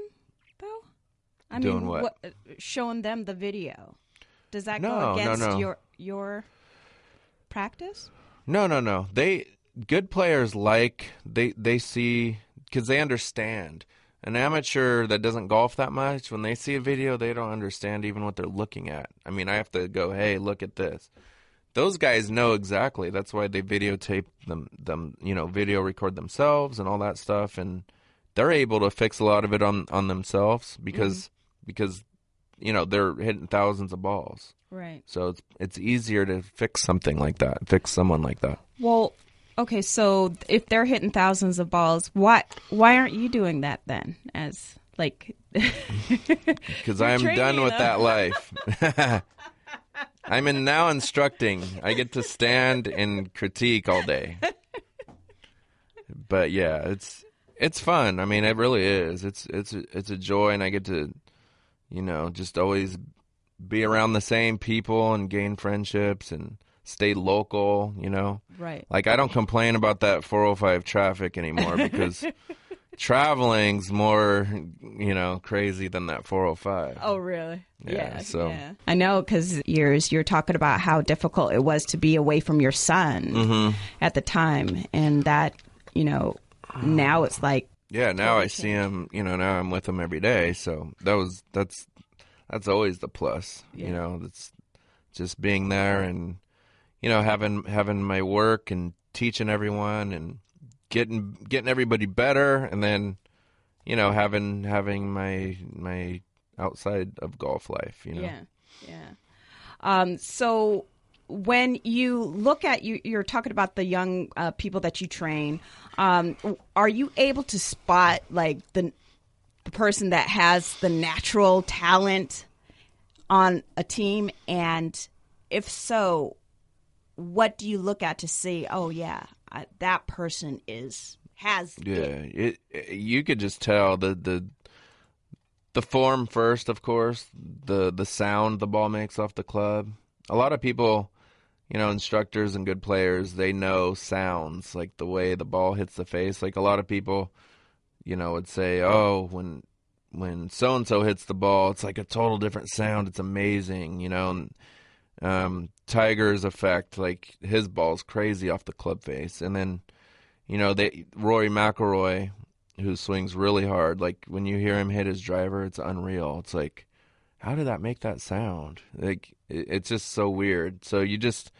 though? I Doing mean, what? uh, showing them the video does that No, go no, against no. your your practice? No, no, no. They good players like they they see because they understand. an amateur that doesn't golf that much, when they see a video, they don't understand even what they're looking at. I mean, I have to go, hey, look at this. Those guys know exactly. That's why they videotape them, them, you know, video record themselves and all that stuff, and they're able to fix a lot of it on on themselves because Mm-hmm. because you know they're hitting thousands of balls. Right. So it's it's easier to fix something like that, fix someone like that. Well, okay, so if they're hitting thousands of balls, why why aren't you doing that then? As like Because I'm training, done with that life. I'm in now instructing. I get to stand and critique all day. But yeah, it's it's fun. I mean, it really is. It's it's it's a joy, and I get to, you know, just always be around the same people and gain friendships and stay local. You know, right. like I don't complain about that 405 traffic anymore because traveling's more, you know, crazy than that 405. Oh, really? Yeah, so- yeah. I know because years you're talking about how difficult it was to be away from your son Mm-hmm. at the time, and that you know now it's like Yeah, now I see him. You know, now I'm with him every day. So that was that's that's always the plus. Yeah. You know, that's just being there and you know having having my work and teaching everyone and getting getting everybody better, and then you know having having my my outside of golf life. You know, Yeah, yeah. Um, so when you look at you, you're talking about the young uh, people that you train. Um, are you able to spot like the the person that has the natural talent on a team, and if so, what do you look at to see? Oh yeah, uh, that person is has Yeah, it, it you could just tell the the the form first, of course, the the sound the ball makes off the club. A lot of people, you know, instructors and good players, they know sounds like the way the ball hits the face. Like a lot of people, you know, would say, "Oh, when when so and so hits the ball, it's like a total different sound. It's amazing," you know. And, um, Tiger's effect, like his ball's crazy off the club face, and then you know, they Rory McIlroy, who swings really hard. Like when you hear him hit his driver, it's unreal. It's like, how did that make that sound? Like it, it's just so weird. So you just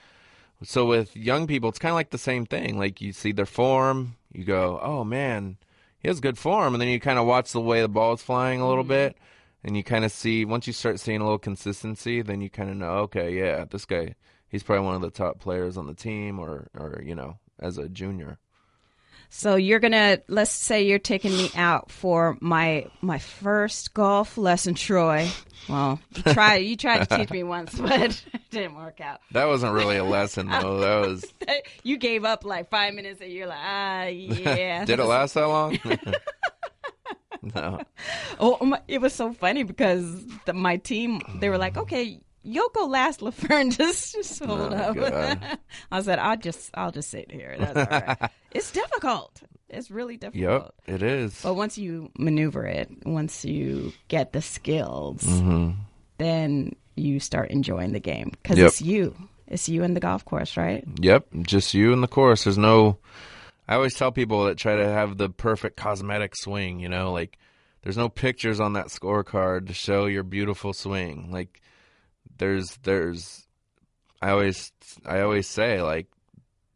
so with young people, it's kind of like the same thing. Like you see their form, you go, oh man, he has good form, and then you kind of watch the way the ball is flying a little bit. And you kind of see once you start seeing a little consistency, then you kind of know, okay, yeah, this guy, he's probably one of the top players on the team, or, or you know, as a junior. So you're gonna let's say you're taking me out for my my first golf lesson, Troy. Well, you tried you tried to teach me once, but it didn't work out. That wasn't really a lesson though. That was You gave up like five minutes, and you're like, ah, yeah. did it last that long? no. Oh, my, it was so funny because the, my team they were like, okay. You'll go last, LaFern. Just, just hold Oh, up. I said, I'll just, I'll just sit here. That's all right. it's difficult. It's really difficult. Yep, it is. But once you maneuver it, once you get the skills, Mm-hmm. then you start enjoying the game because Yep. it's you. It's you in the golf course, right? Yep, just you and the course. There's no. I always tell people that try to have the perfect cosmetic swing. You know, like there's no pictures on that scorecard to show your beautiful swing. Like there's there's. I always I always say like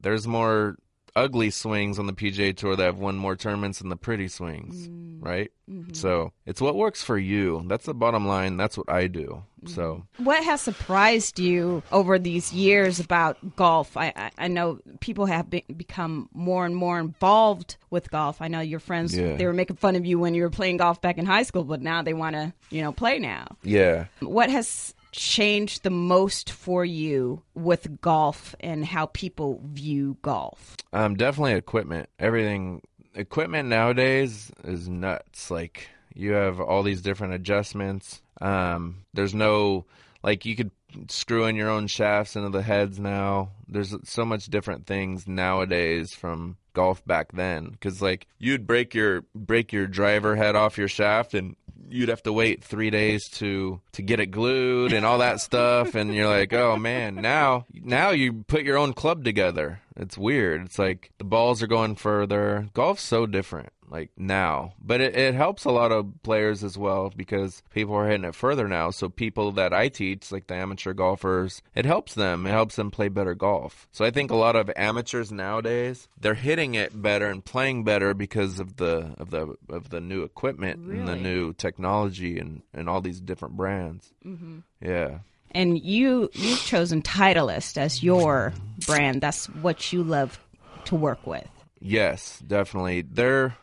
there's more ugly swings on the PGA Tour that have won more tournaments than the pretty swings, mm. right? Mm-hmm. So it's what works for you. That's the bottom line. That's what I do. So mm-hmm. What has surprised you over these years about golf? I, I, I know people have be, become more and more involved with golf. I know your friends Yeah. they were making fun of you when you were playing golf back in high school, but now they want to you know play now. yeah, What has changed the most for you with golf and how people view golf? Um, definitely equipment. Everything equipment nowadays is nuts. Like you have all these different adjustments. Um, there's no like you could screw in your own shafts into the heads now. There's so much different things nowadays from golf back then because like you'd break your break your driver head off your shaft and you'd have to wait three days to to get it glued and all that stuff. And you're like oh man now now you put your own club together. It's weird. It's like the balls are going further. Golf's so different like now. But it, it helps a lot of players as well because people are hitting it further now. So people that I teach, like the amateur golfers, it helps them. It helps them play better golf. So I think a lot of amateurs nowadays they're hitting it better and playing better because of the of the of the new equipment and the new technology and and all these different brands. Mm-hmm. Yeah. And you you've chosen Titleist as your brand. That's what you love to work with. Yes, definitely. Their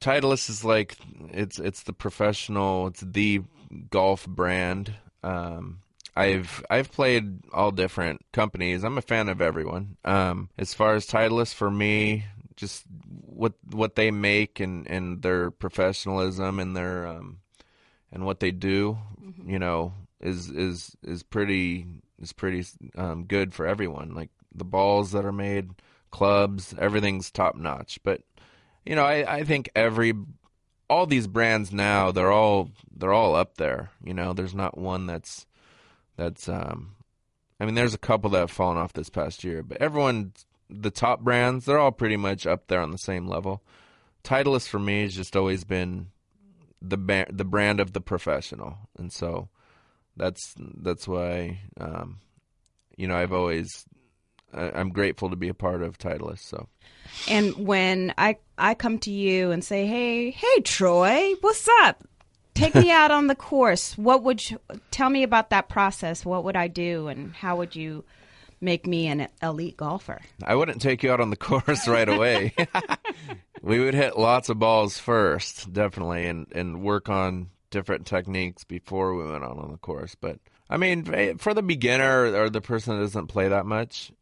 Titleist is like it's it's the professional, it's the golf brand. Um, I've I've played all different companies. I'm a fan of everyone. Um, as far as Titleist for me, just what what they make and, and their professionalism and their um, and what they do, you know, is is is pretty is pretty um, good for everyone. Like the balls that are made, clubs, everything's top notch. But you know, I, I think every all these brands now they're all they're all up there. You know, there's not one that's that's um I mean there's a couple that have fallen off this past year, but everyone the top brands, they're all pretty much up there on the same level. Titleist for me has just always been the ba- the brand of the professional, and so that's that's why um, you know I've always I, I'm grateful to be a part of Titleist. So And when I I come to you and say, "Hey, hey Troy, what's up? Take me out on the course." What would you tell me about that process? What would I do and how would you make me an elite golfer? I wouldn't take you out on the course right away. we would hit lots of balls first, definitely, and and work on different techniques before we went out on the course. But I mean, eh, for the beginner or the person that doesn't play that much,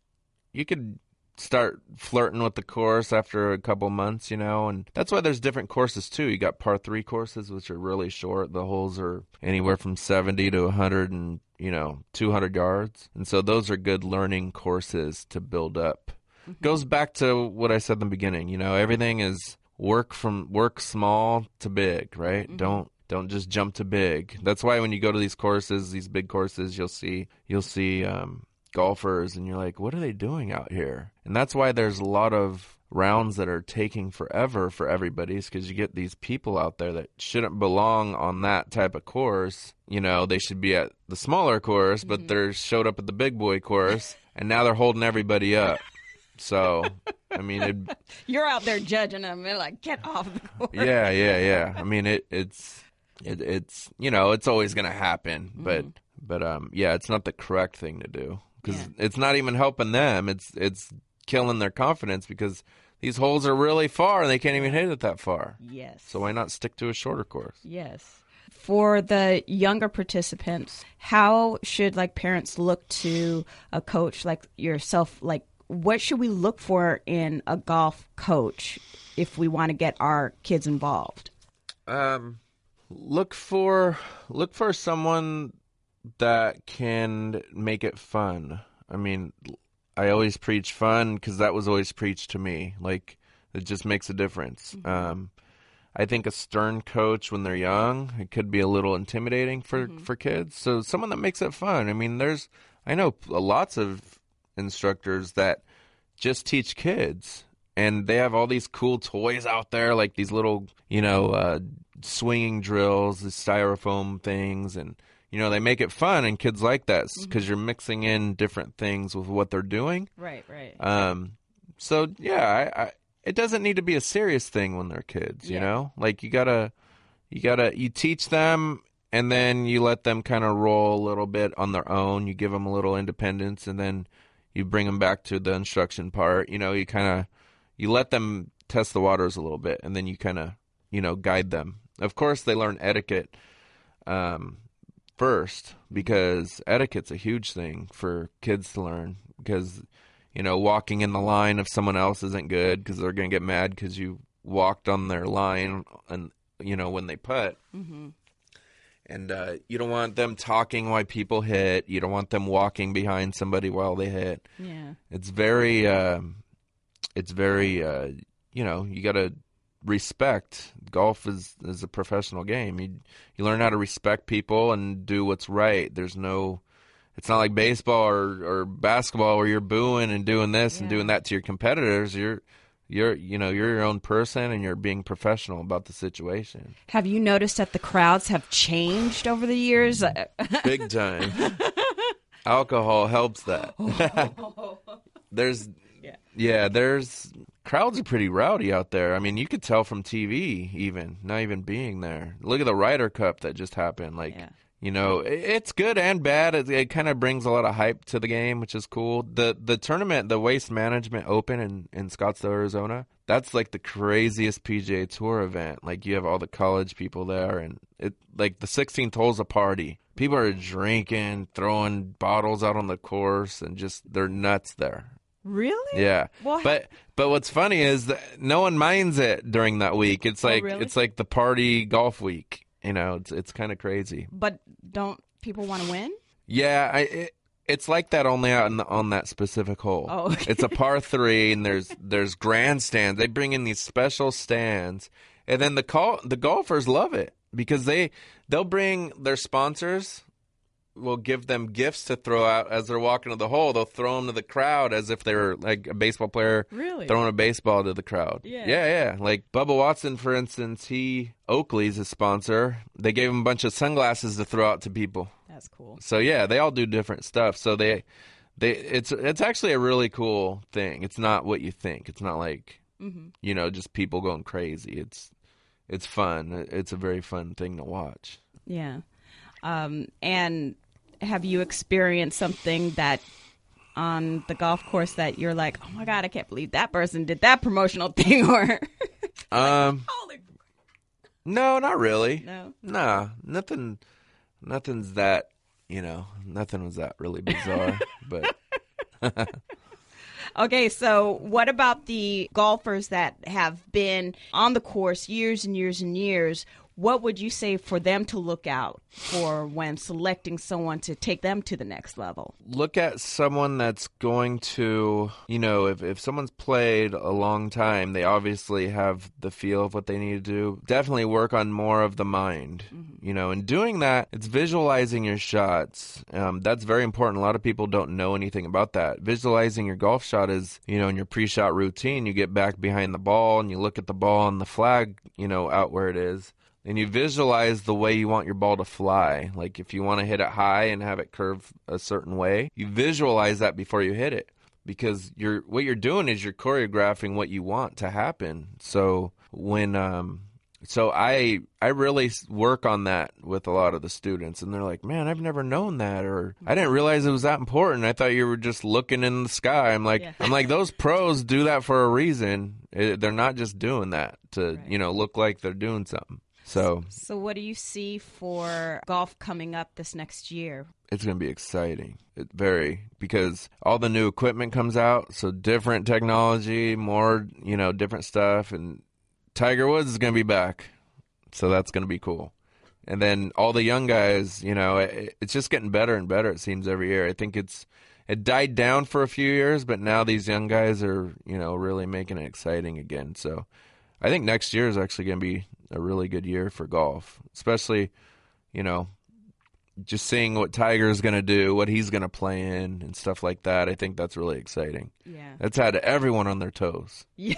you could start flirting with the course after a couple months, you know, and that's why there's different courses too. You got par three courses, which are really short. The holes are anywhere from 70 to 100 and, you know, 200 yards. And so those are good learning courses to build up. Goes back to what I said in the beginning, you know, everything is work from work small to big, right? Don't don't just jump to big. That's why when you go to these courses, these big courses, you'll see you'll see um, golfers, and you're like, what are they doing out here? And that's why there's a lot of rounds that are taking forever for everybody's because you get these people out there that shouldn't belong on that type of course. You know, they should be at the smaller course, but they're showed up at the big boy course, and now they're holding everybody up. So, I mean, it, You're out there judging them. They're like, "Get off the course." yeah, yeah, yeah. I mean, it it's it, it's you know it's always gonna happen, but but um yeah, it's not the correct thing to do because Yeah. it's not even helping them. It's it's killing their confidence because these holes are really far and they can't even hit it that far. Yes. So why not stick to a shorter course? Yes. For the younger participants, how should like parents look to a coach like yourself? Like, what should we look for in a golf coach if we want to get our kids involved? Um, look for look for someone that can make it fun. I mean, I always preach fun because that was always preached to me. Like it just makes a difference. Um, I think a stern coach when they're young, it could be a little intimidating for for kids. So someone that makes it fun. I mean, there's I know lots of instructors that just teach kids and they have all these cool toys out there like these little you know uh, swinging drills the styrofoam things and you know they make it fun and kids like that because you're mixing in different things with what they're doing. Right, right. um so yeah I, I it doesn't need to be a serious thing when they're kids you Yeah. know? Like you gotta you gotta you teach them and then you let them kind of roll a little bit on their own. You give them a little independence and then you bring them back to the instruction part. You know you kind of you let them test the waters a little bit and then you kind of you know guide them. Of course they learn etiquette um first because etiquette's a huge thing for kids to learn because you know walking in the line of someone else isn't good because they're going to get mad because you walked on their line and you know when they putt. And uh, you don't want them talking while people hit. You don't want them walking behind somebody while they hit. Yeah. it's very um it's very uh you know you got to respect golf is is a professional game you you learn how to respect people and do what's right there's no it's not like baseball or or basketball where you're booing and doing this and doing that to your competitors you're you're you know you're your own person and you're being professional about the situation. Have you noticed that the crowds have changed over the years? Mm. Big time. Alcohol helps that. Oh. there's Yeah. yeah, there's crowds are pretty rowdy out there. I mean, you could tell from TV even, not even being there. Look at the Ryder Cup that just happened. Like, Yeah. you know, it's good and bad. It, it kind of brings a lot of hype to the game, which is cool. The the tournament, the Waste Management Open in in Scottsdale, Arizona. That's like the craziest PGA Tour event. Like you have all the college people there, and it like the 16th hole's a party. People are drinking, throwing bottles out on the course, and just they're nuts there. Really? Yeah. Well, but but what's funny is that no one minds it during that week. It's oh, like Oh, really? it's like the party golf week. You know, it's it's kind of crazy. But don't people want to win? Yeah, I it, it's like that only out in the, on that specific hole. Oh, okay. It's a par 3 and there's there's grandstands. They bring in these special stands. And then the call the golfers love it because they they'll bring their sponsors will give them gifts to throw out as they're walking to the hole. They'll throw them to the crowd as if they were like a baseball player Really? throwing a baseball to the crowd. Yeah. yeah, yeah. Like Bubba Watson, for instance, he Oakley's his sponsor. They gave him a bunch of sunglasses to throw out to people. That's cool. So yeah, they all do different stuff. So they, they, it's it's actually a really cool thing. It's not what you think. It's not like Mm-hmm. you know just people going crazy. It's it's fun. It's a very fun thing to watch. Yeah. Um, and have you experienced something that on the golf course that you're like, oh my god, I can't believe that person did that promotional thing, or Um, holy no, not really. no. Nah, nothing. Nothing's that you know. Nothing was that really bizarre. but Okay, so what about the golfers that have been on the course years and years and years? What would you say for them to look out for when selecting someone to take them to the next level? look at someone that's going to, you know, if, if someone's played a long time, they obviously have the feel of what they need to do. Definitely work on more of the mind, you know, and doing that, it's visualizing your shots. Um, that's very important. A lot of people don't know anything about that. Visualizing your golf shot is, you know, in your pre shot routine, you get back behind the ball and you look at the ball and the flag, you know, out where it is and you visualize the way you want your ball to fly. Like if you want to hit it high and have it curve a certain way, you visualize that before you hit it because you're what you're doing is you're choreographing what you want to happen. So when um so I I really work on that with a lot of the students and they're like, "Man, I've never known that or I didn't realize it was that important. I thought you were just looking in the sky." I'm like Yeah. I'm like those pros do that for a reason. Eh, They're not just doing that to, Right. you know, look like they're doing something. So So, what do you see for golf coming up this next year? it's going to be exciting. It very because all the new equipment comes out, so different technology, more you know, different stuff, and Tiger Woods is going to be back, so that's going to be cool. And then all the young guys, you know, it, it's just getting better and better. It seems every year. I think it's it died down for a few years, but now these young guys are you know really making it exciting again. So I think next year is actually going to be a really good year for golf, especially you know just seeing what Tiger's going to do, what he's going to play in, and stuff like that. I think that's really exciting. Yeah. That's had everyone on their toes. Yeah.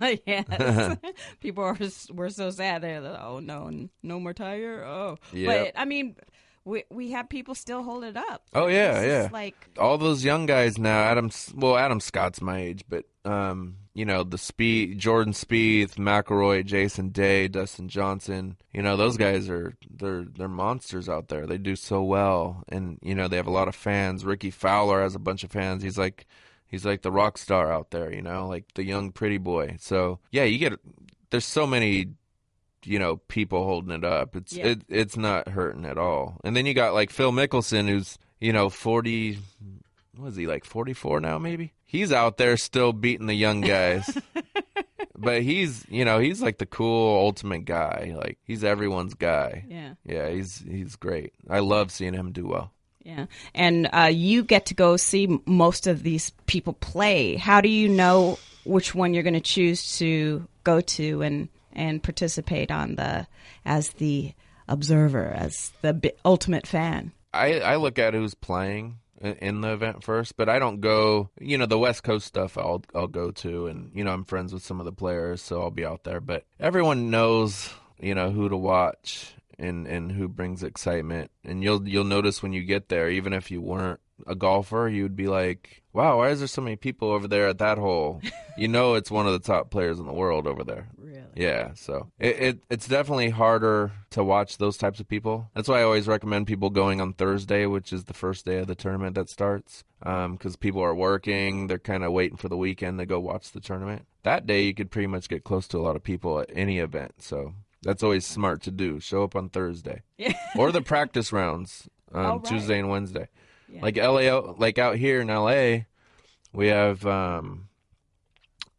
yes. People are were so sad. They're like, oh no, no more Tiger. Oh, Yep. but I mean, we we have people still hold it up. Oh yeah, It's yeah. Like All those young guys now. Adam, well, Adam Scott's my age, but um, you know the speed, Jordan Spieth, McIlroy, Jason Day, Dustin Johnson. You know those guys are they're they're monsters out there. They do so well, and you know they have a lot of fans. Rickie Fowler has a bunch of fans. He's like he's like the rock star out there. You know, like the young pretty boy. So yeah, you get there's so many you know people holding it up. It's Yeah. it, it's not hurting at all. And then you got like Phil Mickelson, who's you know forty. was he like forty four now? Maybe he's out there still beating the young guys. but he's you know he's like the cool ultimate guy. Like he's everyone's guy. yeah, Yeah, he's he's great. I love seeing him do well. yeah. And uh, you get to go see most of these people play. How do you know which one you're going to choose to go to and and participate on the as the observer, as the ultimate fan? I, I look at who's playing in the event first, but I don't go. You know, the West Coast stuff I'll I'll go to, and you know I'm friends with some of the players, so I'll be out there. But everyone knows, you know, who to watch and and who brings excitement, and you'll you'll notice when you get there, even if you weren't a golfer, you'd be like, "Wow, why is there so many people over there at that hole?" you know, it's one of the top players in the world over there. Really? Yeah, so it, it it's definitely harder to watch those types of people. That's why I always recommend people going on Thursday, which is the first day of the tournament that starts, because people are working. They're kind of waiting for the weekend to go watch the tournament. That day, you could pretty much get close to a lot of people at any event. So that's always smart to do. Show up on Thursday or the practice rounds um, All right. Tuesday and Wednesday. Yeah. Like LA, like out here in LA, we have. Um,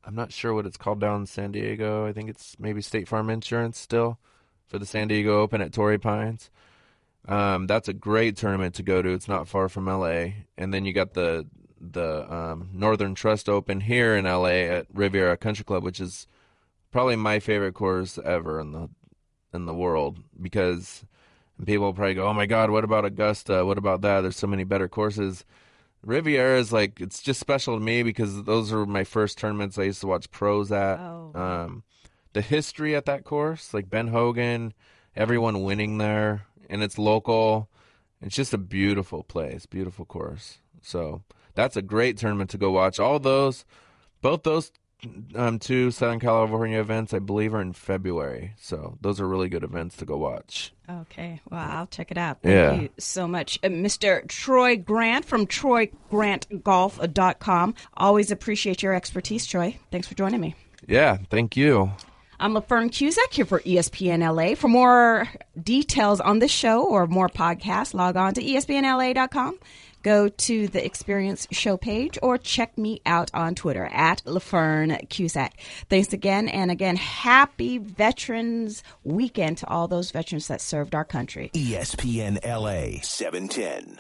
I'm not sure what it's called down in San Diego. I think it's maybe State Farm Insurance still for the San Diego Open at Torrey Pines. Um, that's a great tournament to go to. It's not far from LA. And then you got the the um, Northern Trust Open here in LA at Riviera Country Club, which is probably my favorite course ever in the in the world because people probably go, "Oh my God, what about Augusta? What about that? There's so many better courses." Riviera is like it's just special to me because those were my first tournaments I used to watch pros at. Oh. Um, the history at that course, like Ben Hogan, everyone winning there, and it's local. It's just a beautiful place, beautiful course. So that's a great tournament to go watch. All those, both those um, two Southern California events, I believe, are in February. So those are really good events to go watch. Okay, well, I'll check it out. Thank Yeah. you so much. Uh, Mr. Troy Grant from TroyGrantGolf.com. Always appreciate your expertise, Troy. Thanks for joining me. Yeah, thank you. I'm LaFern Cusack here for ESPN LA. For more details on this show or more podcasts, log on to ESPNLA.com. Go to the Experience Show page or check me out on Twitter at LaFern Cusack. Thanks again. And again, happy Veterans Weekend to all those veterans that served our country. ESPN LA 710.